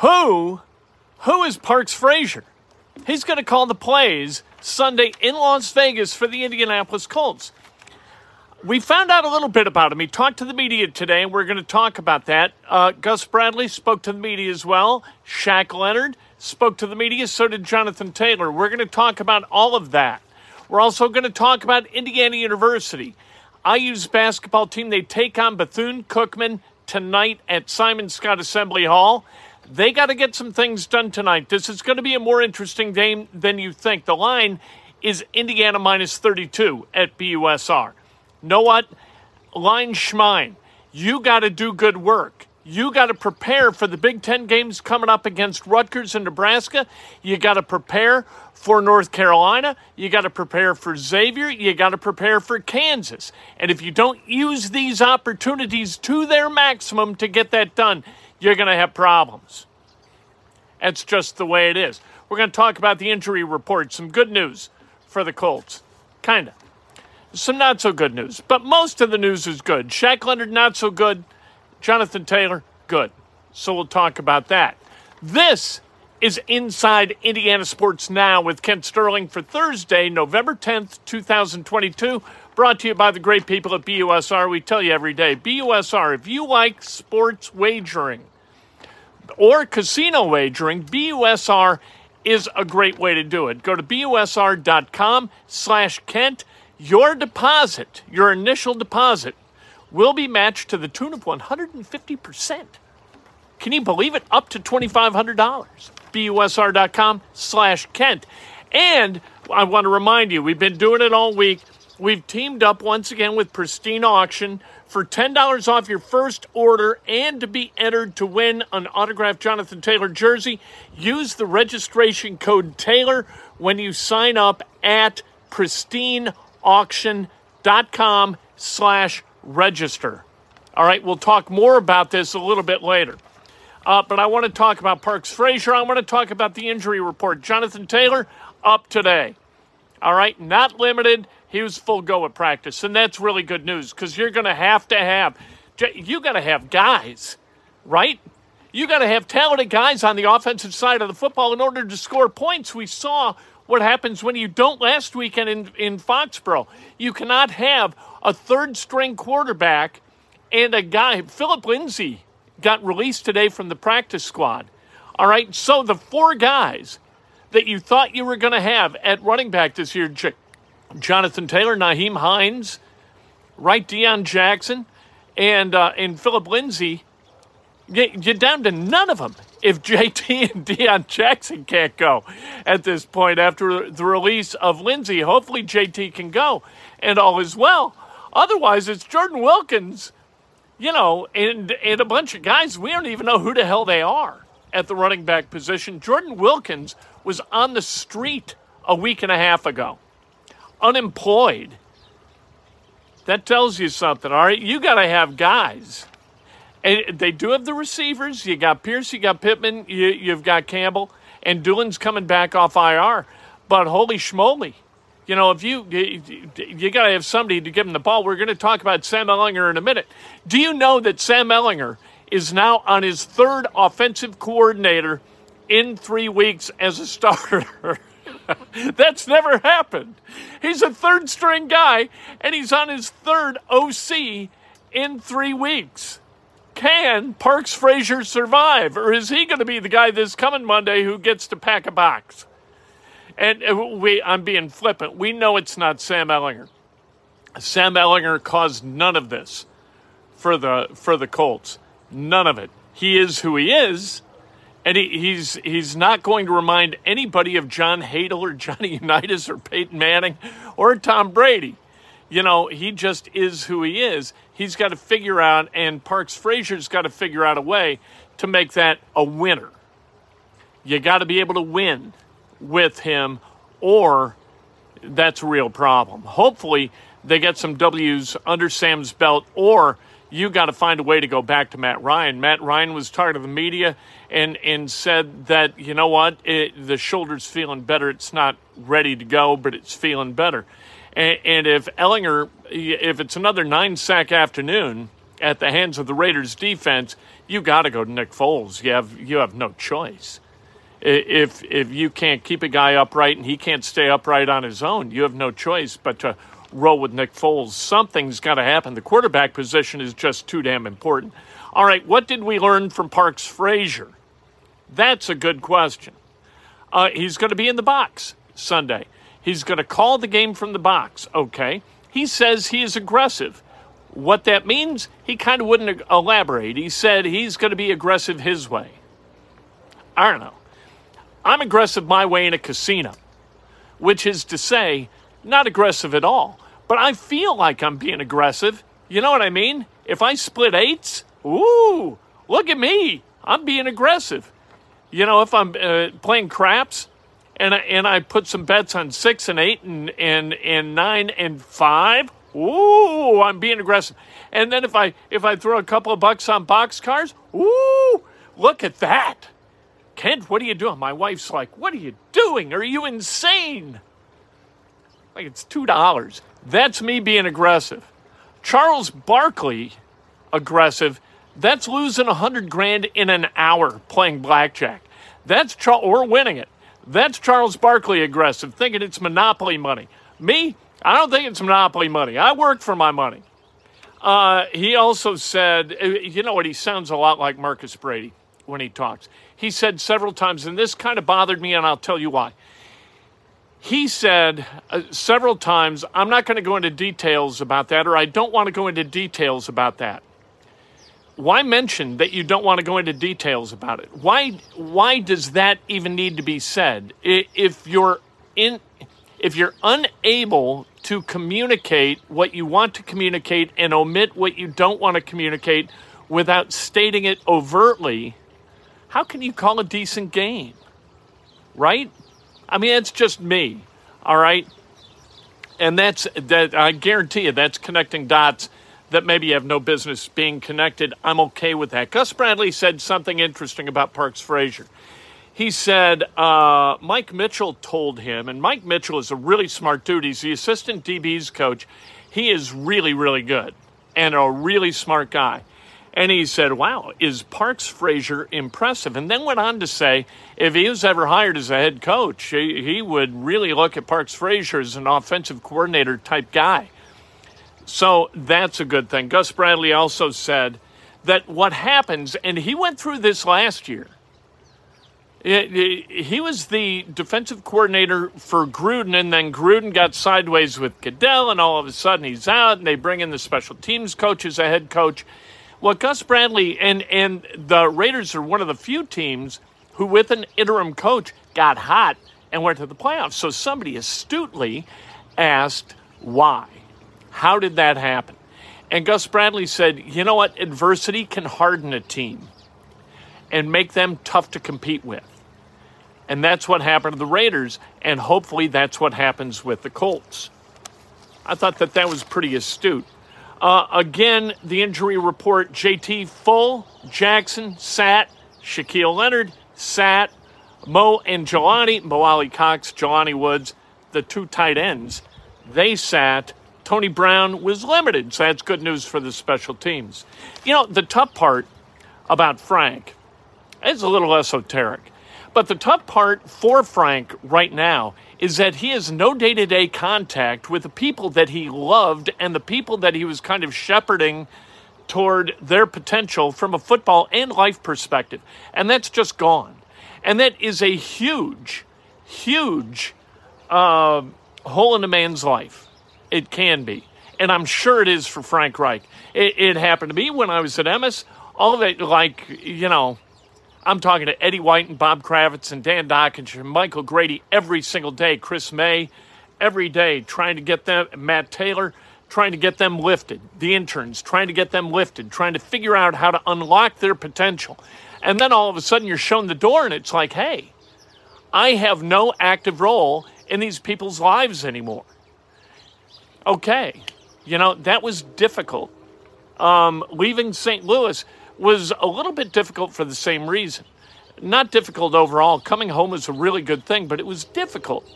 Who, who is Parks Frazier? He's going to call the plays Sunday in Las Vegas for the Indianapolis Colts. We found out a little bit about him. He talked to the media today, and we're going to talk about that. Uh, Gus Bradley spoke to the media as well. Shaq Leonard spoke to the media. So did Jonathan Taylor. We're going to talk about all of that. We're also going to talk about Indiana University. IU's basketball team, they take on Bethune Cookman tonight at Simon Skjodt Assembly Hall. They got to get some things done tonight. This is going to be a more interesting game than you think. The line is Indiana minus 32 at BUSR. Know what? Line Schmine, you got to do good work. You got to prepare for the Big Ten games coming up against Rutgers and Nebraska. You got to prepare for North Carolina. You got to prepare for Xavier. You got to prepare for Kansas. And if you don't use these opportunities to their maximum to get that done, you're going to have problems. That's just the way it is. We're going to talk about the injury report. Some good news for the Colts. Kind of. Some not so good news. But most of the news is good. Shaq Leonard, not so good. Jonathan Taylor, good. So we'll talk about that. This is Inside Indiana Sports Now with Kent Sterling for Thursday, November 10th, 2022. Brought to you by the great people at BUSR. We tell you every day BUSR, if you like sports wagering or casino wagering, BUSR is a great way to do it. Go to busr.com slash Kent. Your deposit, your initial deposit, will be matched to the tune of 150%. Can you believe it? Up to $2,500. BUSR.com slash Kent. And I want to remind you, we've been doing it all week. We've teamed up once again with Pristine Auction for $10 off your first order and to be entered to win an autographed Jonathan Taylor jersey. Use the registration code Taylor when you sign up at pristineauction.com slash register. All right, we'll talk more about this a little bit later. Uh, but I want to talk about Parks Frazier. I want to talk about the injury report. Jonathan Taylor up today. All right, not limited. He was full go at practice, and that's really good news because you're going to have to have you got to have guys, right? You got to have talented guys on the offensive side of the football in order to score points. We saw what happens when you don't last weekend in, in Foxborough. You cannot have a third string quarterback and a guy, Phillip Lindsay, got released today from the practice squad. All right, so the four guys that you thought you were going to have at running back this year Jonathan Taylor, Nyheim Hines, right, Deon Jackson, and, uh, and Phillip Lindsay you're down to none of them if JT and Deon Jackson can't go at this point after the release of Lindsay. Hopefully, JT can go and all is well. Otherwise, it's Jordan Wilkins you know, and, and a bunch of guys, we don't even know who the hell they are at the running back position. Jordan Wilkins was on the street a week and a half ago, unemployed. That tells you something, all right? You got to have guys. And they do have the receivers. You got Pierce, you got Pittman, you, you've got Campbell, and Dulin's coming back off IR. But holy schmoly, you know, if you you, you got to have somebody to give him the ball. We're going to talk about Sam Ehlinger in a minute. Do you know that Sam Ehlinger is now on his third offensive coordinator in three weeks as a starter? That's never happened. He's a third string guy, and he's on his third OC in three weeks. Can Parks Frazier survive, or is he going to be the guy this coming Monday who gets to pack a box? And uh, we, I'm being flippant. We know it's not Sam Ehlinger. Sam Ehlinger caused none of this for the for the Colts. None of it. He is who he is, and he, he's he's not going to remind anybody of John Hadl or Johnny Unitas or Peyton Manning or Tom Brady. You know, he just is who he is. He's got to figure out, and Parks Frazier's got to figure out a way to make that a winner. You got to be able to win with him, or that's a real problem. Hopefully, they get some W's under Sam's belt, or you got to find a way to go back to Matt Ryan. Matt Ryan was tired of the media and and said that you know what, it, the shoulder's feeling better. It's not ready to go, but it's feeling better. And, and if Ehlinger, if it's another nine sack afternoon, at the hands of the Raiders defense, you got to go to Nick Foles. You have you have no choice. If if you can't keep a guy upright and he can't stay upright on his own, you have no choice but to roll with Nick Foles. Something's got to happen. The quarterback position is just too damn important. All right, what did we learn from Parks Frazier? That's a good question. Uh, he's going to be in the box Sunday. He's going to call the game from the box. Okay. He says he is aggressive. What that means, he kind of wouldn't elaborate. He said he's going to be aggressive his way. I don't know. I'm aggressive my way in a casino, which is to say, not aggressive at all. But I feel like I'm being aggressive. You know what I mean? If I split eights, ooh, look at me. I'm being aggressive. You know, if I'm uh, playing craps and I, and I put some bets on six and eight and, and, and nine and five, Ooh, I'm being aggressive. And then if I if I throw a couple of bucks on box cars, ooh, look at that. Kent, what are you doing? My wife's like, What are you doing? Are you insane? Like it's two dollars. That's me being aggressive. Charles Barkley, aggressive. That's losing a hundred grand in an hour playing blackjack. That's Char- or winning it. That's Charles Barkley aggressive, thinking it's monopoly money. Me, I don't think it's monopoly money. I work for my money. Uh, he also said, uh, you know what? He sounds a lot like Marcus Brady when he talks. He said several times, and this kind of bothered me, and I'll tell you why. He said uh, several times, I'm not going to go into details about that, or I don't want to go into details about that. Why mention that you don't want to go into details about it? Why, why does that even need to be said? If you're in, if you're unable to communicate what you want to communicate and omit what you don't want to communicate without stating it overtly, how can you call a decent game? Right? I mean, it's just me. All right? And that's that I guarantee you that's connecting dots that maybe have no business being connected. I'm okay with that. Gus Bradley said something interesting about Parks Frazier he said uh, Mike Mitchell told him, and Mike Mitchell is a really smart dude. He's the assistant DB's coach. He is really, really good and a really smart guy. And he said, Wow, is Parks Frazier impressive? And then went on to say, if he was ever hired as a head coach, he, he would really look at Parks Frazier as an offensive coordinator type guy. So that's a good thing. Gus Bradley also said that what happens, and he went through this last year, he was the defensive coordinator for Gruden, and then Gruden got sideways with Goodell, and all of a sudden he's out, and they bring in the special teams coach as a head coach. Well, Gus Bradley and, and the Raiders are one of the few teams who, with an interim coach, got hot and went to the playoffs. So somebody astutely asked why. How did that happen? And Gus Bradley said, you know what? Adversity can harden a team and make them tough to compete with. And that's what happened to the Raiders, and hopefully that's what happens with the Colts. I thought that that was pretty astute. Uh, again, the injury report JT full, Jackson sat, Shaquille Leonard sat, Mo and Jelani, Mo Alie-Cox, Jelani Woods, the two tight ends, they sat. Tony Brown was limited, so that's good news for the special teams. You know, the tough part about Frank is a little esoteric. But the tough part for Frank right now is that he has no day to day contact with the people that he loved and the people that he was kind of shepherding toward their potential from a football and life perspective. And that's just gone. And that is a huge, huge uh, hole in a man's life. It can be. And I'm sure it is for Frank Reich. It, it happened to me when I was at Emmis. All of it, like, you know, I'm talking to Eddie White and Bob Kravitz and Dan Dakich and Michael Grady every single day, Chris May, every day, trying to get them, Matt Taylor, trying to get them lifted, the interns, trying to get them lifted, trying to figure out how to unlock their potential. And then all of a sudden you're shown the door and it's like, hey, I have no active role in these people's lives anymore. Okay, you know, that was difficult. Um, leaving St. Louis, was a little bit difficult for the same reason. Not difficult overall. Coming home is a really good thing, but it was difficult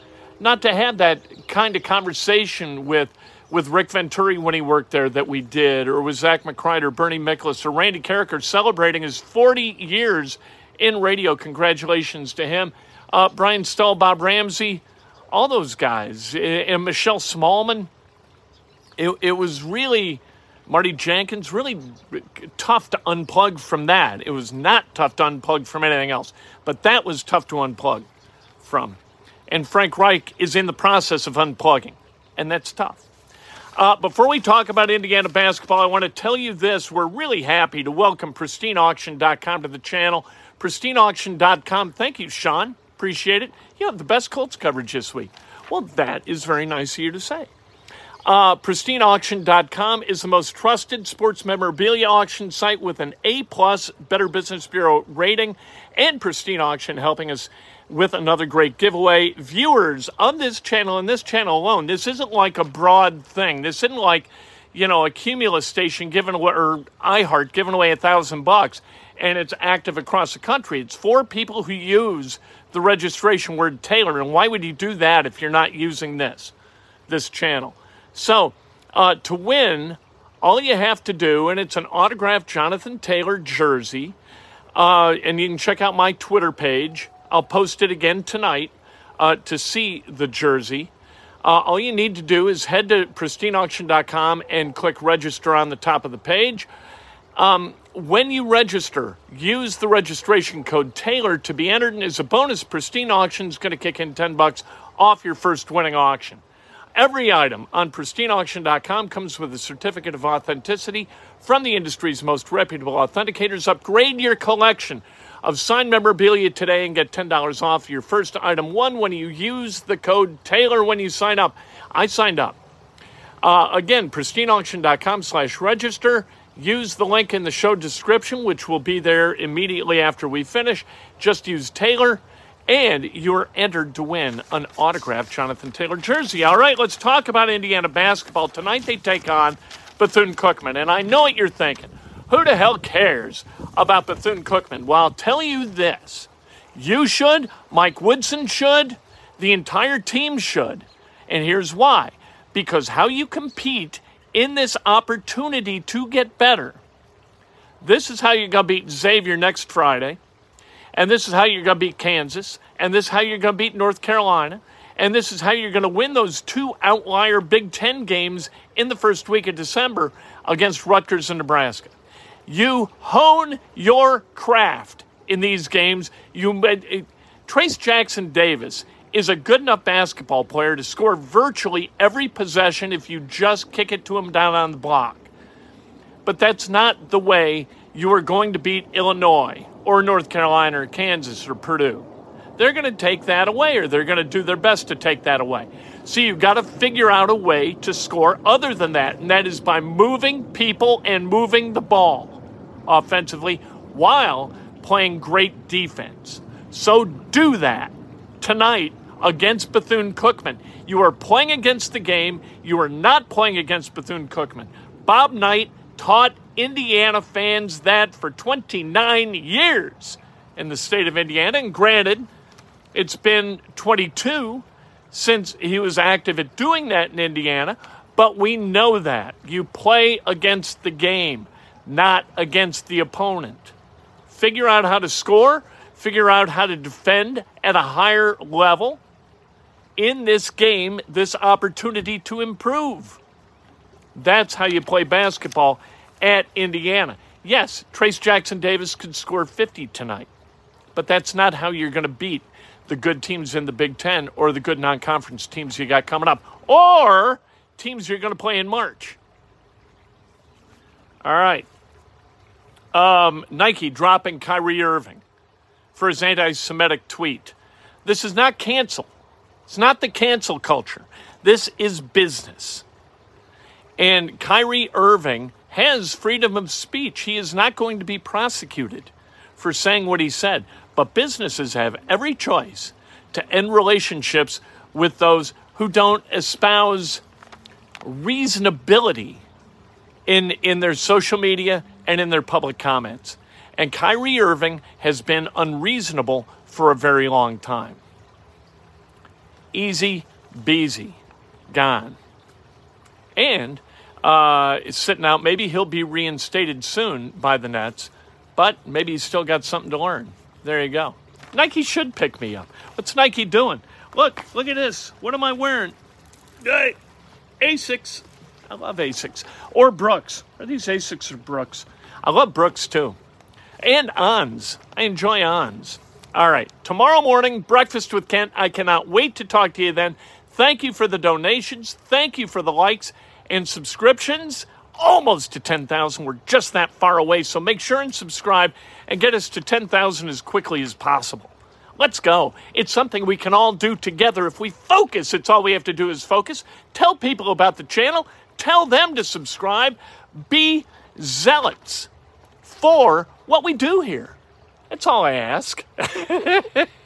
not to have that kind of conversation with with Rick Venturi when he worked there that we did, or with Zach McCrider, Bernie Miklasz, or Randy Karraker celebrating his 40 years in radio. Congratulations to him. Uh, Brian Stull, Bob Ramsey, all those guys, and Michelle Smallman. It, it was really Marty Jenkins, really tough to unplug from that. It was not tough to unplug from anything else, but that was tough to unplug from. And Frank Reich is in the process of unplugging, and that's tough. Uh, before we talk about Indiana basketball, I want to tell you this. We're really happy to welcome pristineauction.com to the channel. Pristineauction.com. Thank you, Sean. Appreciate it. You have the best Colts coverage this week. Well, that is very nice of you to say. Uh, pristineauction.com is the most trusted sports memorabilia auction site with an A plus Better Business Bureau rating, and Pristine Auction helping us with another great giveaway. Viewers of this channel and this channel alone, this isn't like a broad thing. This isn't like, you know, a Cumulus station giving away or iHeart giving away a thousand bucks and it's active across the country. It's for people who use the registration word Taylor. And why would you do that if you're not using this, this channel? So, uh, to win, all you have to do, and it's an autographed Jonathan Taylor jersey, uh, and you can check out my Twitter page. I'll post it again tonight uh, to see the jersey. Uh, all you need to do is head to pristineauction.com and click register on the top of the page. Um, when you register, use the registration code Taylor to be entered, and as a bonus, Pristine Auction is going to kick in 10 bucks off your first winning auction. Every item on pristineauction.com comes with a certificate of authenticity from the industry's most reputable authenticators. Upgrade your collection of signed memorabilia today and get $10 off your first item one when you use the code Taylor when you sign up. I signed up. Uh, again, pristineauction.com slash register. Use the link in the show description, which will be there immediately after we finish. Just use Taylor and you're entered to win an autographed Jonathan Taylor jersey. All right, let's talk about Indiana basketball. Tonight they take on Bethune Cookman, and I know what you're thinking. Who the hell cares about Bethune Cookman? Well, I'll tell you this. You should, Mike Woodson should, the entire team should. And here's why. Because how you compete in this opportunity to get better. This is how you're going to beat Xavier next Friday. And this is how you're going to beat Kansas. And this is how you're going to beat North Carolina. And this is how you're going to win those two outlier Big Ten games in the first week of December against Rutgers and Nebraska. You hone your craft in these games. You Trayce Jackson-Davis is a good enough basketball player to score virtually every possession if you just kick it to him down on the block. But that's not the way you are going to beat Illinois or North Carolina or Kansas or Purdue. They're going to take that away or they're going to do their best to take that away. So you've got to figure out a way to score other than that, and that is by moving people and moving the ball offensively while playing great defense. So do that tonight against Bethune Cookman. You are playing against the game. You are not playing against Bethune Cookman. Bob Knight taught Indiana fans that for 29 years in the state of Indiana. And granted, it's been 22 since he was active at doing that in Indiana, but we know that. You play against the game, not against the opponent. Figure out how to score, figure out how to defend at a higher level. In this game, this opportunity to improve. That's how you play basketball at Indiana. Yes, Trayce Jackson-Davis could score 50 tonight, but that's not how you're going to beat the good teams in the Big Ten or the good non conference teams you got coming up or teams you're going to play in March. All right. Um, Nike dropping Kyrie Irving for his anti Semitic tweet. This is not cancel. It's not the cancel culture. This is business. And Kyrie Irving has freedom of speech. He is not going to be prosecuted for saying what he said. But businesses have every choice to end relationships with those who don't espouse reasonability in, in their social media and in their public comments. And Kyrie Irving has been unreasonable for a very long time. Easy, beasy, gone. and uh, is sitting out. Maybe he'll be reinstated soon by the Nets, but maybe he's still got something to learn. There you go. Nike should pick me up. What's Nike doing? Look, look at this. What am I wearing? Hey, Asics. I love Asics. Or Brooks. Are these Asics or Brooks? I love Brooks too. And Ons. I enjoy Ons. All right. Tomorrow morning, breakfast with Kent. I cannot wait to talk to you then. Thank you for the donations. Thank you for the likes and subscriptions. Almost to 10,000. We're just that far away. So make sure and subscribe and get us to 10,000 as quickly as possible. Let's go. It's something we can all do together. If we focus, it's all we have to do is focus. Tell people about the channel. Tell them to subscribe. Be zealots for what we do here. That's all I ask.